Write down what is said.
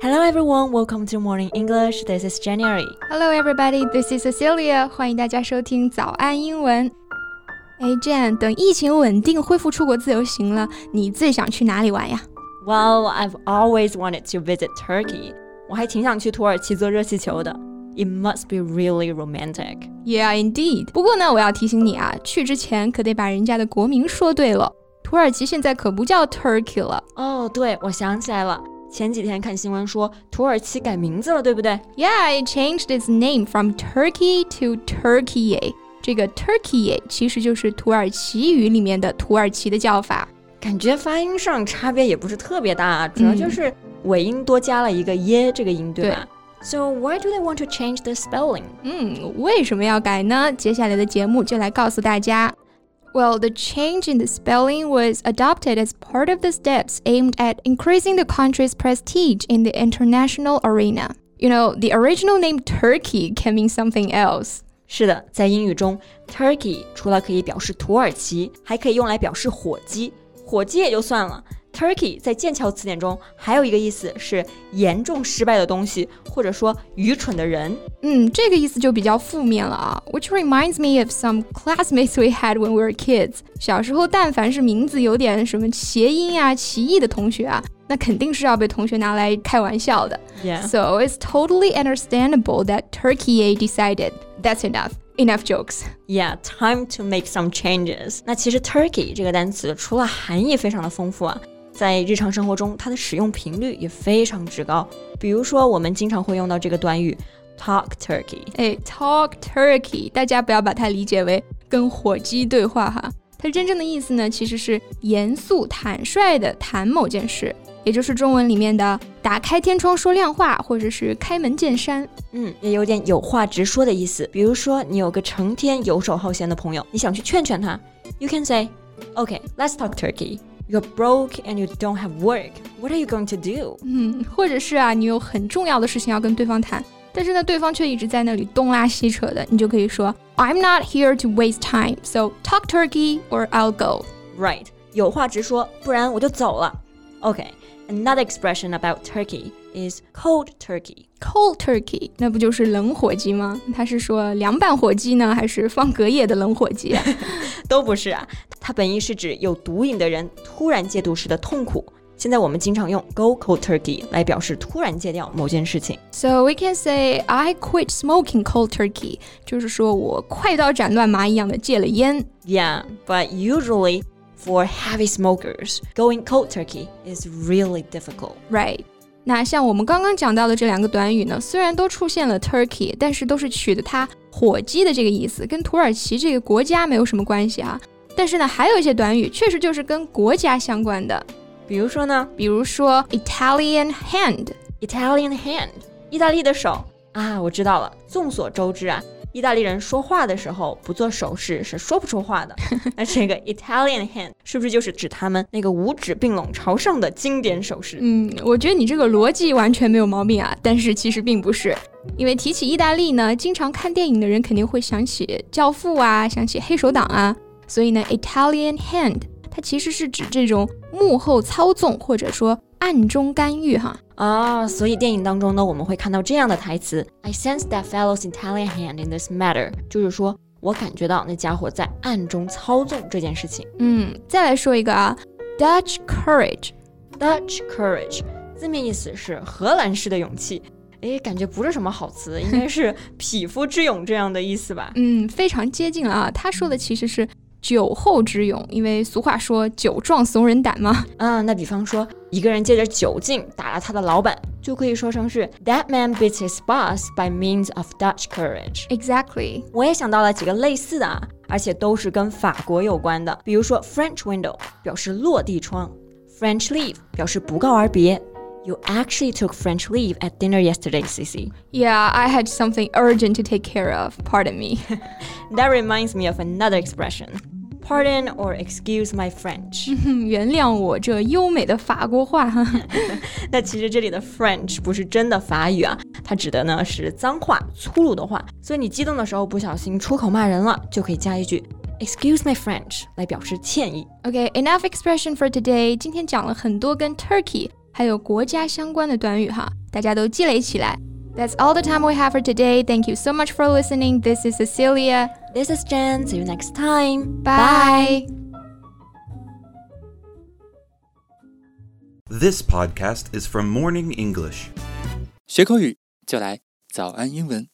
Hello everyone, welcome to Morning English. This is January. Hello everybody, this is Cecilia. 欢迎大家收听早安英文。哎，Jan，等疫情稳定，恢复出国自由行了，你最想去哪里玩呀？Well, I've always wanted to visit Turkey. 我还挺想去土耳其坐热气球的。It must be really romantic. Yeah, indeed. 不过呢，我要提醒你啊，去之前可得把人家的国名说对了。土耳其现在可不叫 Turkey 了。哦，对，我想起来了。 前几天看新闻说，土耳其改名字了，对不对？Yeah, it changed its name from Turkey to Turkey. 这个 Turkey 其实就是土耳其语里面的土耳其的叫法。感觉发音上差别也不是特别大，主要就是尾音多加了一个耶这个音，对吧？So why do they want to change the spelling？嗯，为什么要改呢？接下来的节目就来告诉大家。Well, the change in the spelling was adopted as part of the steps aimed at increasing the country's prestige in the international arena. You know, the original name Turkey can mean something else. 是的，在英语中，Turkey 除了可以表示土耳其，还可以用来表示火鸡。火鸡也就算了。 Turkey 在剑桥词典中还有一个意思是严重失败的东西，或者说愚蠢的人。嗯，这个意思就比较负面了啊。Which reminds me of some classmates we had when we were kids。小时候，但凡是名字有点什么谐音啊、歧义的同学啊，那肯定是要被同学拿来开玩笑的。Yeah. So it's totally understandable that Türkiye decided that's enough. Enough jokes. Yeah, time to make some changes. 那其实 Turkey 这个单词除了含义非常的丰富啊。在日常生活中，它的使用频率也非常之高。比如说，我们经常会用到这个短语 talk turkey。哎，talk turkey，大家不要把它理解为跟火鸡对话哈。它真正的意思呢，其实是严肃坦率的谈某件事，也就是中文里面的打开天窗说亮话，或者是开门见山。嗯，也有点有话直说的意思。比如说，你有个成天游手好闲的朋友，你想去劝劝他，You can say, Okay, let's talk turkey. You're broke and you don't have work. What are you going to do? 嗯，或者是啊，你有很重要的事情要跟对方谈，但是呢，对方却一直在那里东拉西扯的，你就可以说 I'm not here to waste time, so talk turkey or I'll go. Right，有话直说，不然我就走了。Okay, another expression about Turkey is cold turkey. Cold turkey，那不就是冷火鸡吗？他是说凉拌火鸡呢，还是放隔夜的冷火鸡啊？都不是啊， 它本意是指有毒瘾的人突然戒毒时的痛苦。现在我们经常用 go cold turkey 来表示突然戒掉某件事情。So we can say I quit smoking cold turkey，就是说我快刀斩乱麻一样的戒了烟。Yeah, but usually for heavy smokers, going cold turkey is really difficult. Right. 那像我们刚刚讲到的这两个短语呢，虽然都出现了 turkey，但是都是取的它火鸡的这个意思，跟土耳其这个国家没有什么关系啊。 但是呢，还有一些短语确实就是跟国家相关的，比如说呢，比如说 Italian hand，Italian hand，意大利的手啊，我知道了。众所周知啊。意大利人说话的时候不做手势是说不出话的。那这个 Italian hand 是不是就是指他们那个五指并拢朝上的经典手势？嗯，我觉得你这个逻辑完全没有毛病啊。但是其实并不是，因为提起意大利呢，经常看电影的人肯定会想起《教父》啊，想起黑手党啊。所以呢，Italian hand 它其实是指这种幕后操纵或者说暗中干预哈。啊，所以电影当中呢，我们会看到这样的台词：“I sense that fellow's Italian hand in this matter。”就是说我感觉到那家伙在暗中操纵这件事情。嗯，再来说一个啊，Dutch courage。Dutch courage 字面意思是荷兰式的勇气，哎，感觉不是什么好词，应该是 匹夫之勇这样的意思吧？嗯，非常接近了啊。他说的其实是。酒后之勇，因为俗话说“酒壮怂人胆”嘛。啊，那比方说，一个人借着酒劲打了他的老板，就可以说成是 That man beats his boss by means of Dutch courage. Exactly. 我也想到了几个类似的啊，而且都是跟法国有关的。比如说，French window 表示落地窗，French leave 表示不告而别。You actually took French leave at dinner yesterday, Cici. Yeah, I had something urgent to take care of. Pardon me. that reminds me of another expression. Pardon or excuse my French，原谅我这优美的法国话。那其实这里的 French 不是真的法语啊，它指的呢是脏话、粗鲁的话。所以你激动的时候不小心出口骂人了，就可以加一句 Excuse my French 来表示歉意。Okay，enough expression for today。今天讲了很多跟 Turkey 还有国家相关的短语哈，大家都积累起来。That's all the time we have for today. Thank you so much for listening. This is Cecilia. This is Jan. See you next time. Bye. Bye. This podcast is from Morning English. 学口语就来早安英文。